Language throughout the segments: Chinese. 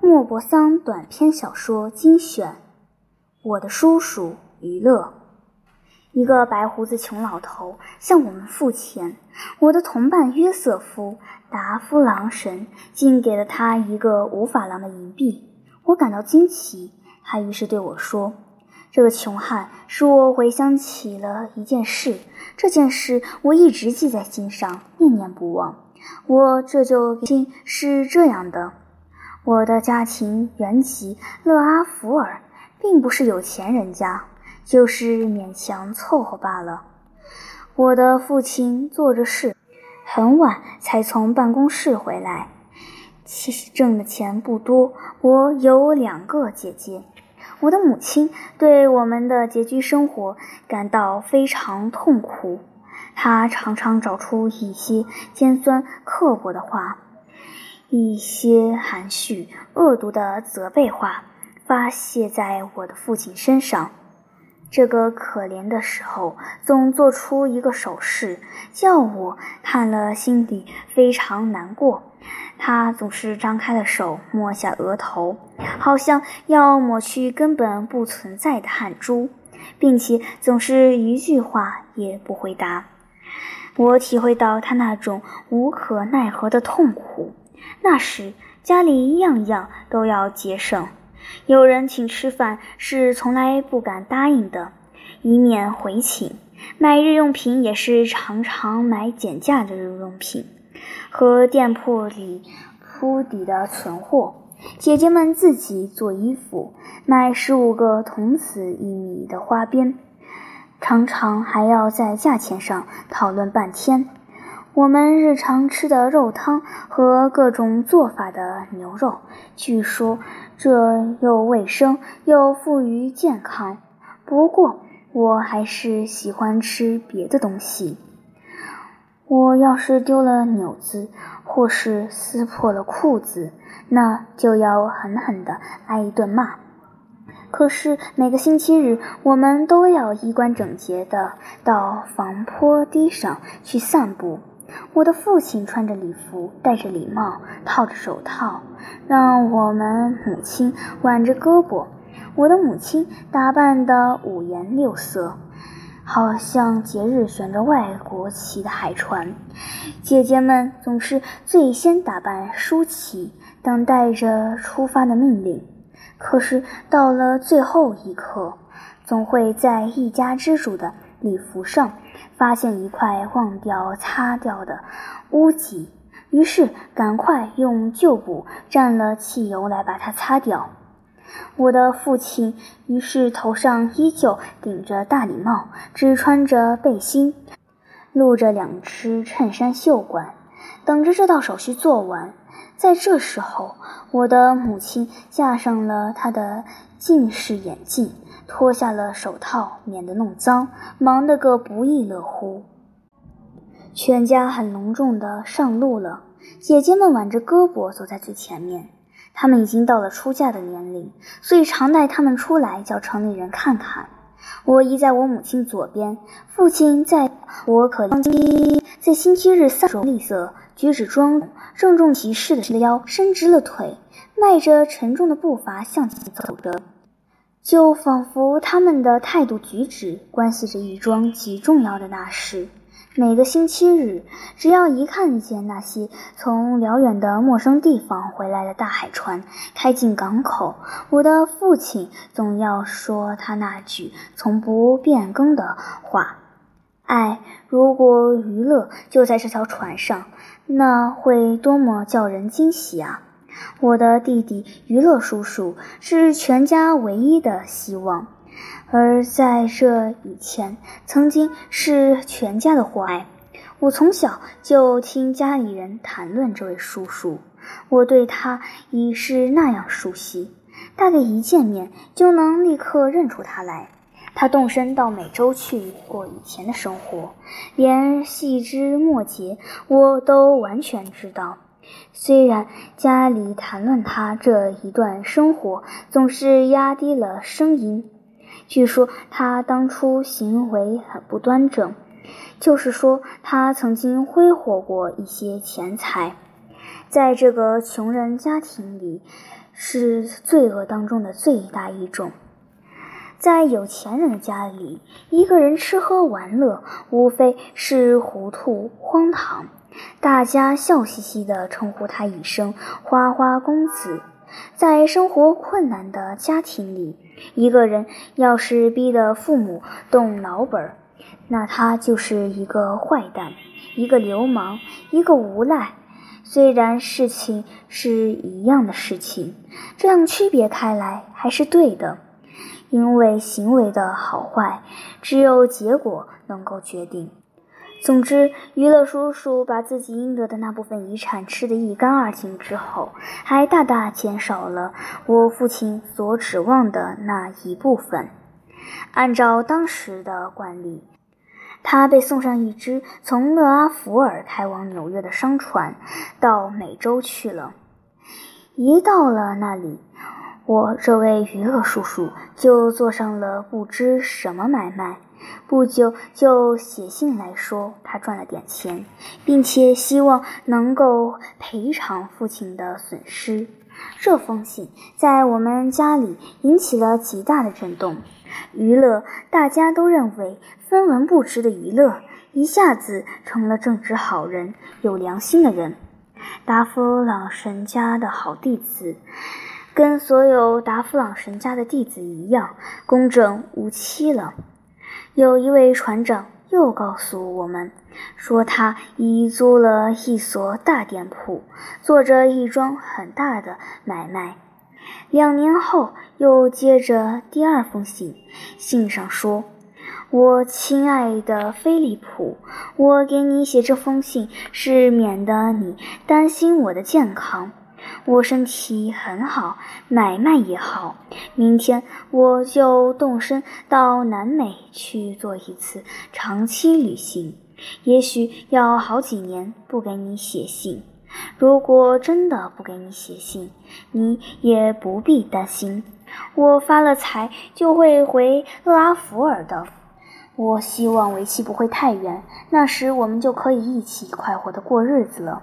莫泊桑短篇小说精选，《我的叔叔于勒》。一个白胡子穷老头向我们付钱，我的同伴约瑟夫·达夫朗神竟给了他一个五法郎的银币。我感到惊奇，他于是对我说：“这个穷汉使我回想起了一件事，这件事我一直记在心上，念念不忘。我这就信是这样的。”我的家庭原籍勒阿弗尔，并不是有钱人家，就是勉强凑合罢了。我的父亲做着事，很晚才从办公室回来，其实挣的钱不多。我有两个姐姐，我的母亲对我们的拮据生活感到非常痛苦，她常常找出一些尖酸刻薄的话。一些含蓄、恶毒的责备话发泄在我的父亲身上。这个可怜的时候，总做出一个手势，叫我看了心里非常难过。他总是张开了手，摸下额头，好像要抹去根本不存在的汗珠，并且总是一句话也不回答。我体会到他那种无可奈何的痛苦。那时家里样样都要节省，有人请吃饭是从来不敢答应的，以免回请；买日用品也是常常买减价的日用品，和店铺里铺底的存货。姐姐们自己做衣服，买十五个铜子一米的花边，常常还要在价钱上讨论半天。我们日常吃的肉汤和各种做法的牛肉，据说这又卫生又富于健康。不过，我还是喜欢吃别的东西。我要是丢了纽子，或是撕破了裤子，那就要狠狠地挨一顿骂。可是每个星期日，我们都要衣冠整洁地到防坡堤上去散步。我的父亲穿着礼服，戴着礼帽，套着手套，让我们母亲挽着胳膊。我的母亲打扮得五颜六色，好像节日悬着外国旗的海船。姐姐们总是最先打扮舒淇，等待着出发的命令。可是到了最后一刻，总会在一家之主的礼服上。发现一块忘掉擦掉的污迹，于是赶快用旧布蘸了汽油来把它擦掉。我的父亲于是头上依旧顶着大礼帽，只穿着背心，露着两只衬衫袖管，等着这道手续做完。在这时候，我的母亲架上了她的近视眼镜。脱下了手套，免得弄脏，忙得个不亦乐乎。全家很隆重地上路了，姐姐们挽着胳膊走在最前面。她们已经到了出嫁的年龄，所以常带她们出来，叫城里人看看。我依在我母亲左边，父亲在我可怜在星期日散手吝啬，举止庄重，郑重其事的伸腰，伸直了腿，迈着沉重的步伐向前走着。就仿佛他们的态度举止关系着一桩极重要的大事。每个星期日，只要一看见那些从辽远的陌生地方回来的大海船开进港口，我的父亲总要说他那句从不变更的话：“哎，如果娱乐就在这条船上，那会多么叫人惊喜啊！”我的弟弟娱乐叔叔是全家唯一的希望，而在这以前，曾经是全家的祸害。我从小就听家里人谈论这位叔叔，我对他已是那样熟悉，大概一见面就能立刻认出他来。他动身到美洲去过以前的生活，连细枝末节我都完全知道。虽然家里谈论他这一段生活，总是压低了声音。据说他当初行为很不端正，就是说他曾经挥霍过一些钱财。在这个穷人家庭里，是罪恶当中的最大一种。在有钱人的家里，一个人吃喝玩乐，无非是糊涂荒唐，大家笑嘻嘻地称呼他一声“花花公子”。在生活困难的家庭里，一个人要是逼得父母动脑本，那他就是一个坏蛋，一个流氓，一个无赖。虽然事情是一样的事情，这样区别开来还是对的。因为行为的好坏，只有结果能够决定。总之，娱乐叔叔把自己应得的那部分遗产吃得一干二净之后，还大大减少了我父亲所指望的那一部分。按照当时的惯例，他被送上一只从勒阿弗尔开往纽约的商船，到美洲去了。一到了那里，我这位娱乐叔叔就做上了不知什么买卖，不久就写信来说他赚了点钱，并且希望能够赔偿父亲的损失。这封信在我们家里引起了极大的震动。娱乐大家都认为分文不值的娱乐，一下子成了正直好人、有良心的人，达夫朗神家的好弟子。跟所有达夫朗神家的弟子一样，公正无欺了。有一位船长又告诉我们，说他已租了一所大店铺，做着一桩很大的买卖。两年后，又接着第二封信，信上说：“我亲爱的菲利普，我给你写这封信，是免得你担心我的健康。”我身体很好，买卖也好。明天我就动身到南美去做一次长期旅行，也许要好几年不给你写信。如果真的不给你写信，你也不必担心。我发了财就会回厄阿弗尔的。我希望为期不会太远，那时我们就可以一起快活的过日子了。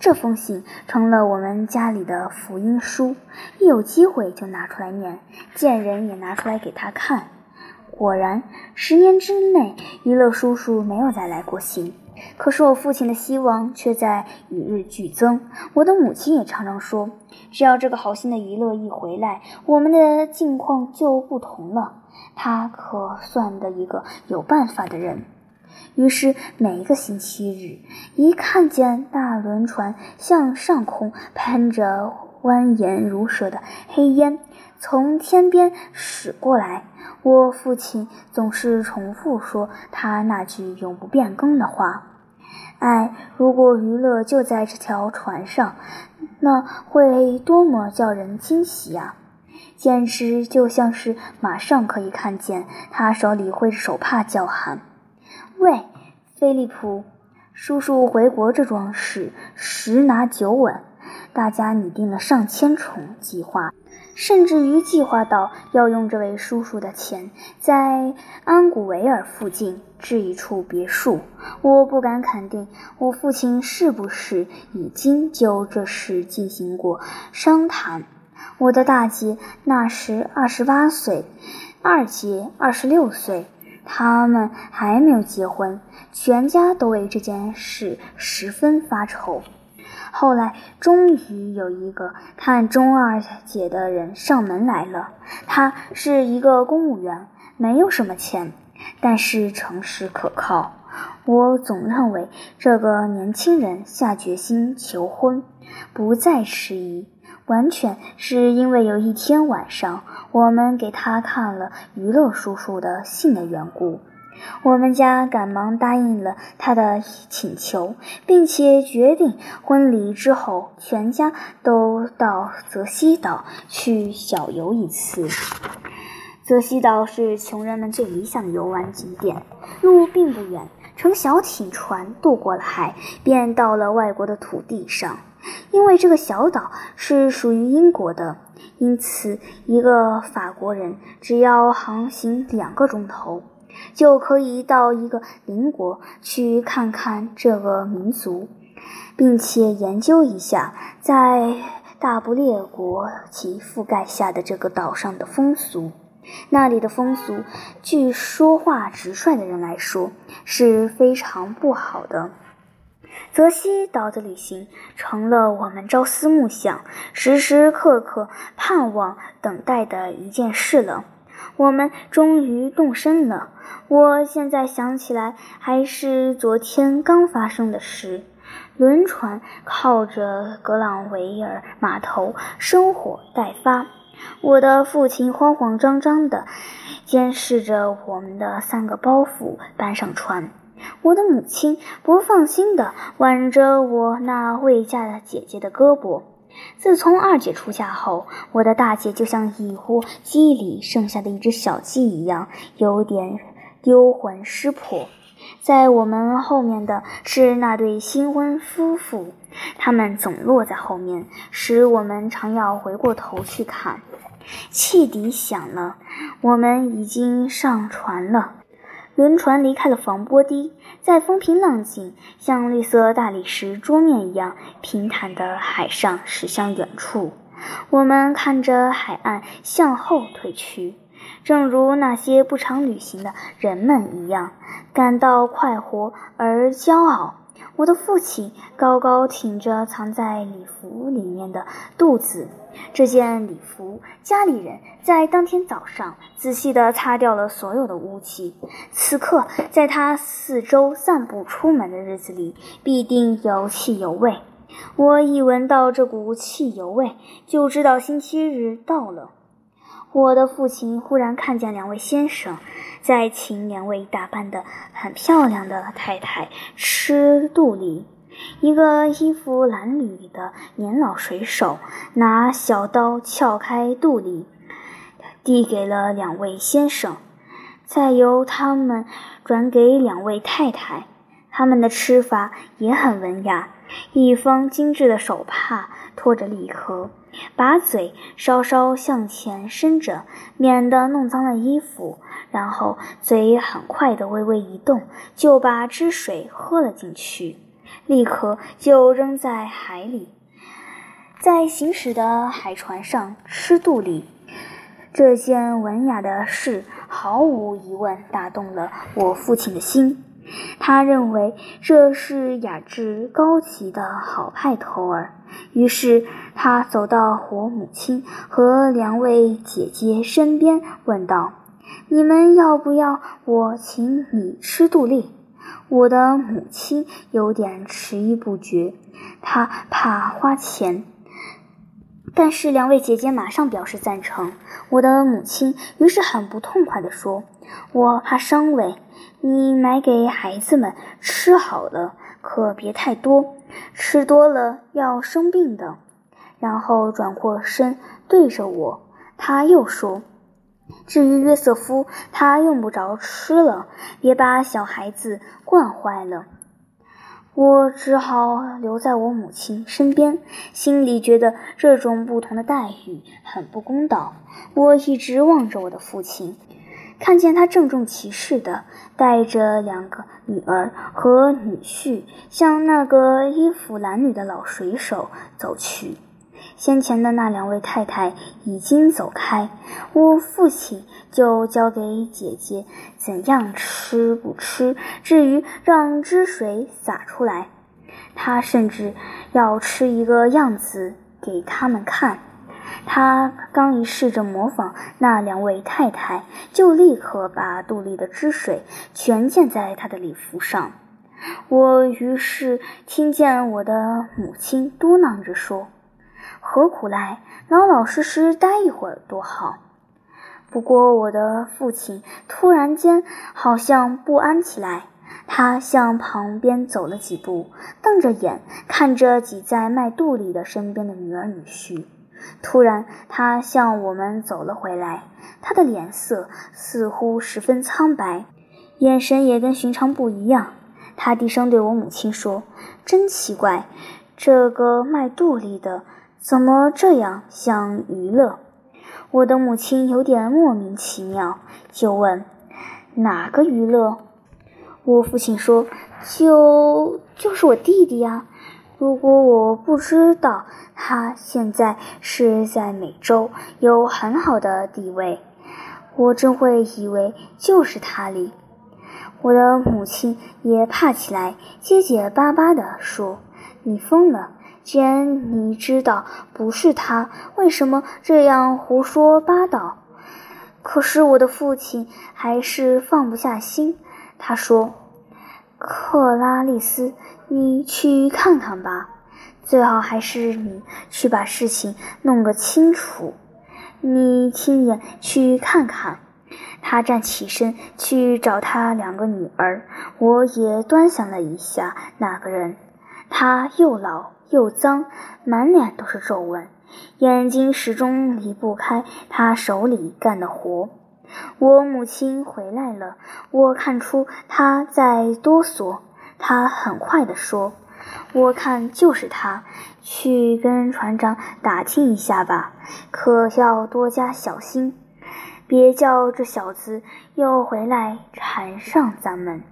这封信成了我们家里的福音书，一有机会就拿出来念，见人也拿出来给他看。果然，十年之内，娱乐叔叔没有再来过信。可是我父亲的希望却在与日俱增。我的母亲也常常说，只要这个好心的娱乐一回来，我们的境况就不同了。他可算的一个有办法的人。于是每一个星期日，一看见大轮船向上空喷着蜿蜒如蛇的黑烟从天边驶过来，我父亲总是重复说他那句永不变更的话：“哎，如果娱乐就在这条船上，那会多么叫人惊喜啊！简直就像是马上可以看见他手里挥着手帕叫喊。”喂，菲利普，叔叔回国这桩事十拿九稳。大家拟定了上千重计划，甚至于计划到要用这位叔叔的钱，在安古维尔附近置一处别墅。我不敢肯定，我父亲是不是已经就这事进行过商谈。我的大姐那时二十八岁，二姐二十六岁。他们还没有结婚，全家都为这件事十分发愁。后来，终于有一个看中二姐的人上门来了。他是一个公务员，没有什么钱，但是诚实可靠。我总认为这个年轻人下决心求婚，不再迟疑。完全是因为有一天晚上，我们给他看了娱乐叔叔的信的缘故。我们家赶忙答应了他的请求，并且决定婚礼之后全家都到泽西岛去小游一次。泽西岛是穷人们最理想的游玩景点，路并不远，乘小艇船渡过了海，便到了外国的土地上。因为这个小岛是属于英国的，因此一个法国人只要航行两个钟头，就可以到一个邻国去看看这个民族。并且研究一下在大不列国其覆盖下的这个岛上的风俗。那里的风俗，据说话直率的人来说是非常不好的。泽西岛的旅行成了我们朝思暮想、时时刻刻盼望等待的一件事了。我们终于动身了。我现在想起来，还是昨天刚发生的事。轮船靠着格朗维尔码头生火待发。我的父亲慌慌张张地监视着我们的三个包袱搬上船。我的母亲不放心地挽着我那未嫁的姐姐的胳膊。自从二姐出嫁后，我的大姐就像一窝鸡里剩下的一只小鸡一样，有点丢魂失魄。在我们后面的是那对新婚夫妇，他们总落在后面，使我们常要回过头去看。汽笛响了，我们已经上船了。轮船离开了防波堤，在风平浪静、像绿色大理石桌面一样平坦的海上驶向远处。我们看着海岸向后退去，正如那些不常旅行的人们一样，感到快活而骄傲。我的父亲高高挺着藏在礼服里面的肚子。这件礼服，家里人在当天早上仔细地擦掉了所有的污迹。此刻，在他四周散步出门的日子里，必定有汽油味。我一闻到这股汽油味，就知道星期日到了。我的父亲忽然看见两位先生在请两位打扮得很漂亮的太太吃肚里。一个衣服褴褛的年老水手拿小刀撬开肚里，递给了两位先生，再由他们转给两位太太。他们的吃法也很文雅：一方精致的手帕托着礼盒，把嘴稍稍向前伸着，免得弄脏了衣服。然后嘴很快地微微一动，就把汁水喝了进去。立刻就扔在海里，在行驶的海船上吃肚里。这件文雅的事毫无疑问打动了我父亲的心，他认为这是雅致高级的好派头儿。于是他走到我母亲和两位姐姐身边，问道：“你们要不要我请你吃杜蛎？”我的母亲有点迟疑不决，她怕花钱，但是两位姐姐马上表示赞成。我的母亲于是很不痛快地说：“我怕伤胃，你买给孩子们吃好了，可别太多，吃多了要生病的。”然后转过身对着我，他又说。至于约瑟夫，他用不着吃了，别把小孩子惯坏了。我只好留在我母亲身边，心里觉得这种不同的待遇很不公道。我一直望着我的父亲，看见他郑重其事的带着两个女儿和女婿向那个衣服褴褛的老水手走去。先前的那两位太太已经走开，我父亲就交给姐姐怎样吃不吃。至于让汁水洒出来，他甚至要吃一个样子给他们看。他刚一试着模仿那两位太太，就立刻把肚里的汁水全溅在他的礼服上。我于是听见我的母亲嘟囔着说。何苦来？老老实实待一会儿多好。不过，我的父亲突然间好像不安起来，他向旁边走了几步，瞪着眼看着挤在麦肚里的身边的女儿女婿。突然，他向我们走了回来，他的脸色似乎十分苍白，眼神也跟寻常不一样。他低声对我母亲说：“真奇怪，这个卖肚里的。”怎么这样像娱乐？我的母亲有点莫名其妙，就问：“哪个娱乐？”我父亲说：“就就是我弟弟呀。”如果我不知道他现在是在美洲有很好的地位，我真会以为就是他哩。我的母亲也怕起来，结结巴巴地说：“你疯了！既然你知道不是他，为什么这样胡说八道？”可是我的父亲还是放不下心，他说：“克拉丽丝，你去看看吧，最好还是你去把事情弄个清楚，你亲眼去看看。”他站起身去找他两个女儿，我也端详了一下那个人。他又老又脏，满脸都是皱纹，眼睛始终离不开他手里干的活。我母亲回来了，我看出她在哆嗦。他很快地说：“我看就是他，去跟船长打听一下吧，可要多加小心。”别叫这小子又回来缠上咱们！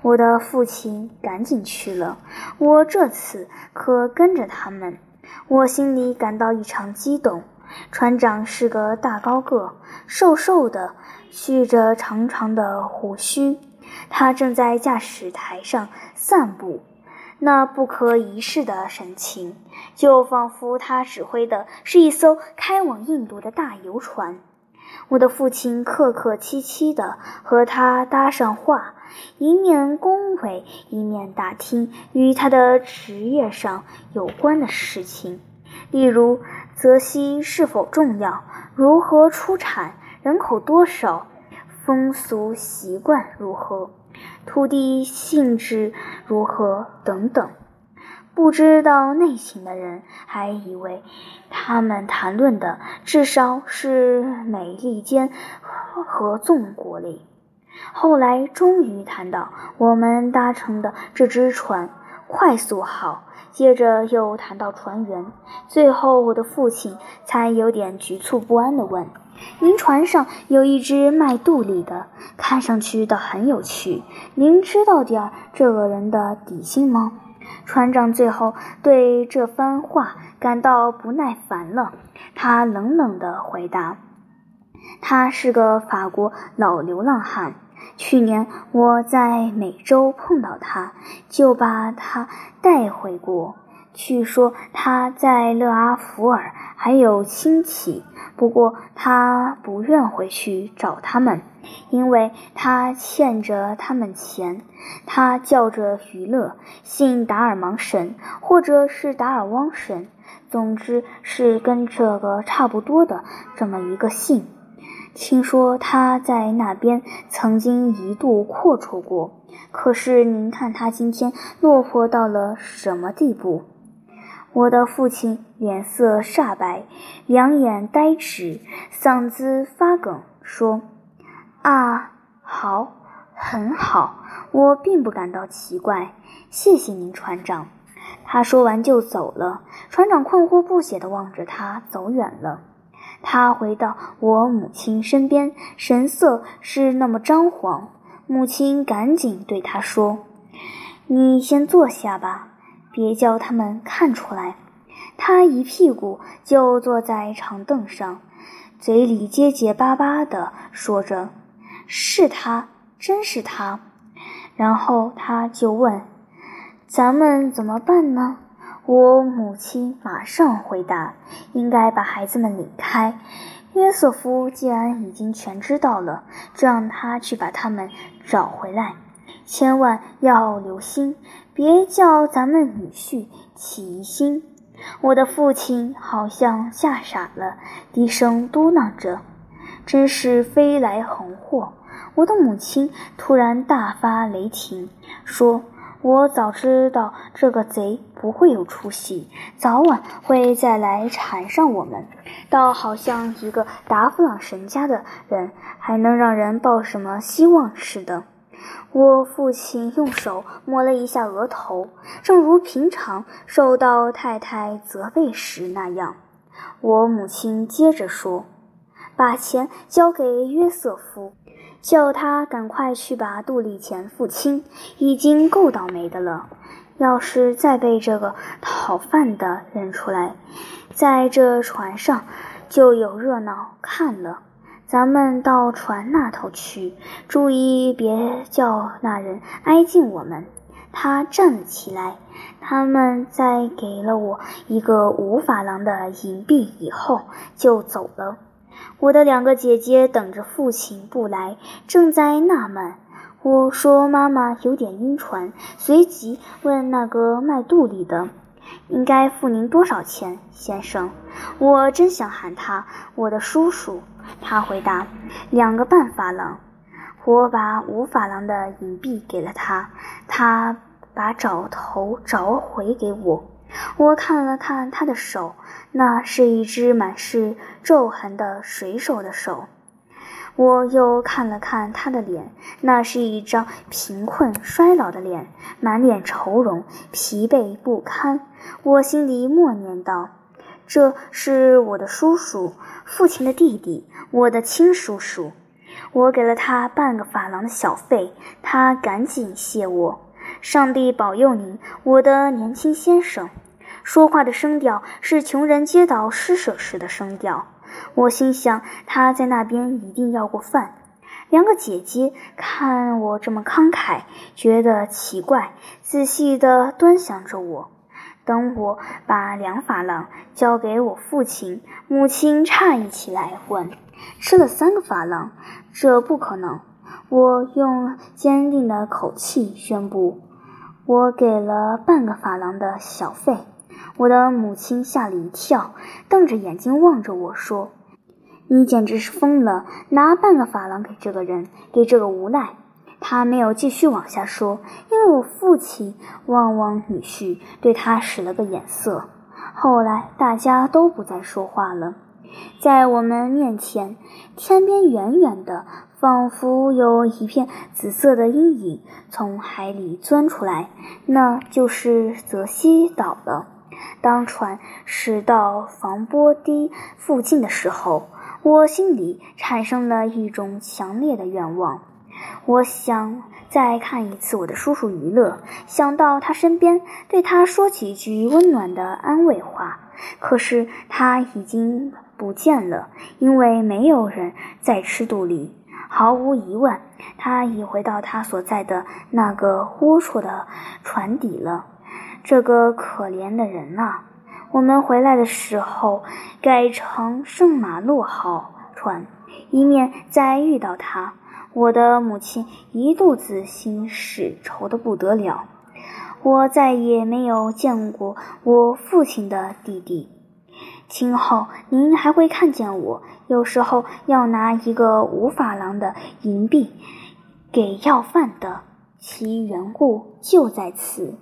我的父亲赶紧去了，我这次可跟着他们。我心里感到异常激动。船长是个大高个，瘦瘦的，蓄着长长的胡须。他正在驾驶台上散步，那不可一世的神情，就仿佛他指挥的是一艘开往印度的大游船。我的父亲客客气气地和他搭上话，一面恭维，一面打听与他的职业上有关的事情，例如泽西是否重要，如何出产，人口多少，风俗习惯如何，土地性质如何等等。不知道内情的人还以为他们谈论的至少是美利坚合纵国力。后来终于谈到我们搭乘的这只船快速好，接着又谈到船员，最后我的父亲才有点局促不安地问：“您船上有一只卖杜丽的，看上去倒很有趣。您知道点儿这个人的底细吗？”船长最后对这番话感到不耐烦了，他冷冷地回答：“他是个法国老流浪汉。去年我在美洲碰到他，就把他带回国。据说他在勒阿弗尔还有亲戚，不过他不愿回去找他们。”因为他欠着他们钱，他叫着娱乐，姓达尔芒神，或者是达尔汪神，总之是跟这个差不多的这么一个姓。听说他在那边曾经一度阔绰过，可是您看他今天落魄到了什么地步？我的父亲脸色煞白，两眼呆滞，嗓子发哽，说。啊，好，很好，我并不感到奇怪。谢谢您，船长。他说完就走了。船长困惑不解地望着他走远了。他回到我母亲身边，神色是那么张狂。母亲赶紧对他说：“你先坐下吧，别叫他们看出来。”他一屁股就坐在长凳上，嘴里结结巴巴地说着。是他，真是他。然后他就问：“咱们怎么办呢？”我母亲马上回答：“应该把孩子们领开。约瑟夫既然已经全知道了，就让他去把他们找回来。千万要留心，别叫咱们女婿起疑心。”我的父亲好像吓傻了，低声嘟囔着：“真是飞来横祸。”我的母亲突然大发雷霆，说：“我早知道这个贼不会有出息，早晚会再来缠上我们。倒好像一个达夫朗神家的人，还能让人抱什么希望似的。”我父亲用手摸了一下额头，正如平常受到太太责备时那样。我母亲接着说：“把钱交给约瑟夫。”叫他赶快去把杜丽钱付清，已经够倒霉的了。要是再被这个讨饭的认出来，在这船上就有热闹看了。咱们到船那头去，注意别叫那人挨近我们。他站了起来。他们在给了我一个五法郎的银币以后，就走了。我的两个姐姐等着父亲不来，正在纳闷。我说：“妈妈有点晕船。”随即问那个卖肚里的：“应该付您多少钱，先生？”我真想喊他我的叔叔。他回答：“两个半法郎。”我把五法郎的银币给了他，他把找头找回给我。我看了看他的手，那是一只满是皱痕的水手的手。我又看了看他的脸，那是一张贫困衰老的脸，满脸愁容，疲惫不堪。我心里默念道：“这是我的叔叔，父亲的弟弟，我的亲叔叔。”我给了他半个法郎的小费，他赶紧谢我：“上帝保佑您，我的年轻先生。”说话的声调是穷人接到施舍时的声调。我心想，他在那边一定要过饭。两个姐姐看我这么慷慨，觉得奇怪，仔细地端详着我。等我把两法郎交给我父亲，母亲诧异起来，问：“吃了三个法郎？这不可能！”我用坚定的口气宣布：“我给了半个法郎的小费。”我的母亲吓了一跳，瞪着眼睛望着我说：“你简直是疯了！拿半个法郎给这个人，给这个无赖。”他没有继续往下说，因为我父亲望望女婿，对他使了个眼色。后来大家都不再说话了。在我们面前，天边远远的，仿佛有一片紫色的阴影从海里钻出来，那就是泽西岛了。当船驶到防波堤附近的时候，我心里产生了一种强烈的愿望。我想再看一次我的叔叔于乐，想到他身边，对他说几句温暖的安慰话。可是他已经不见了，因为没有人在吃肚里。毫无疑问，他已回到他所在的那个龌龊的船底了。这个可怜的人呐！我们回来的时候改成圣马洛号船，以免再遇到他。我的母亲一肚子心事，愁得不得了。我再也没有见过我父亲的弟弟。今后您还会看见我，有时候要拿一个五法郎的银币给要饭的，其缘故就在此。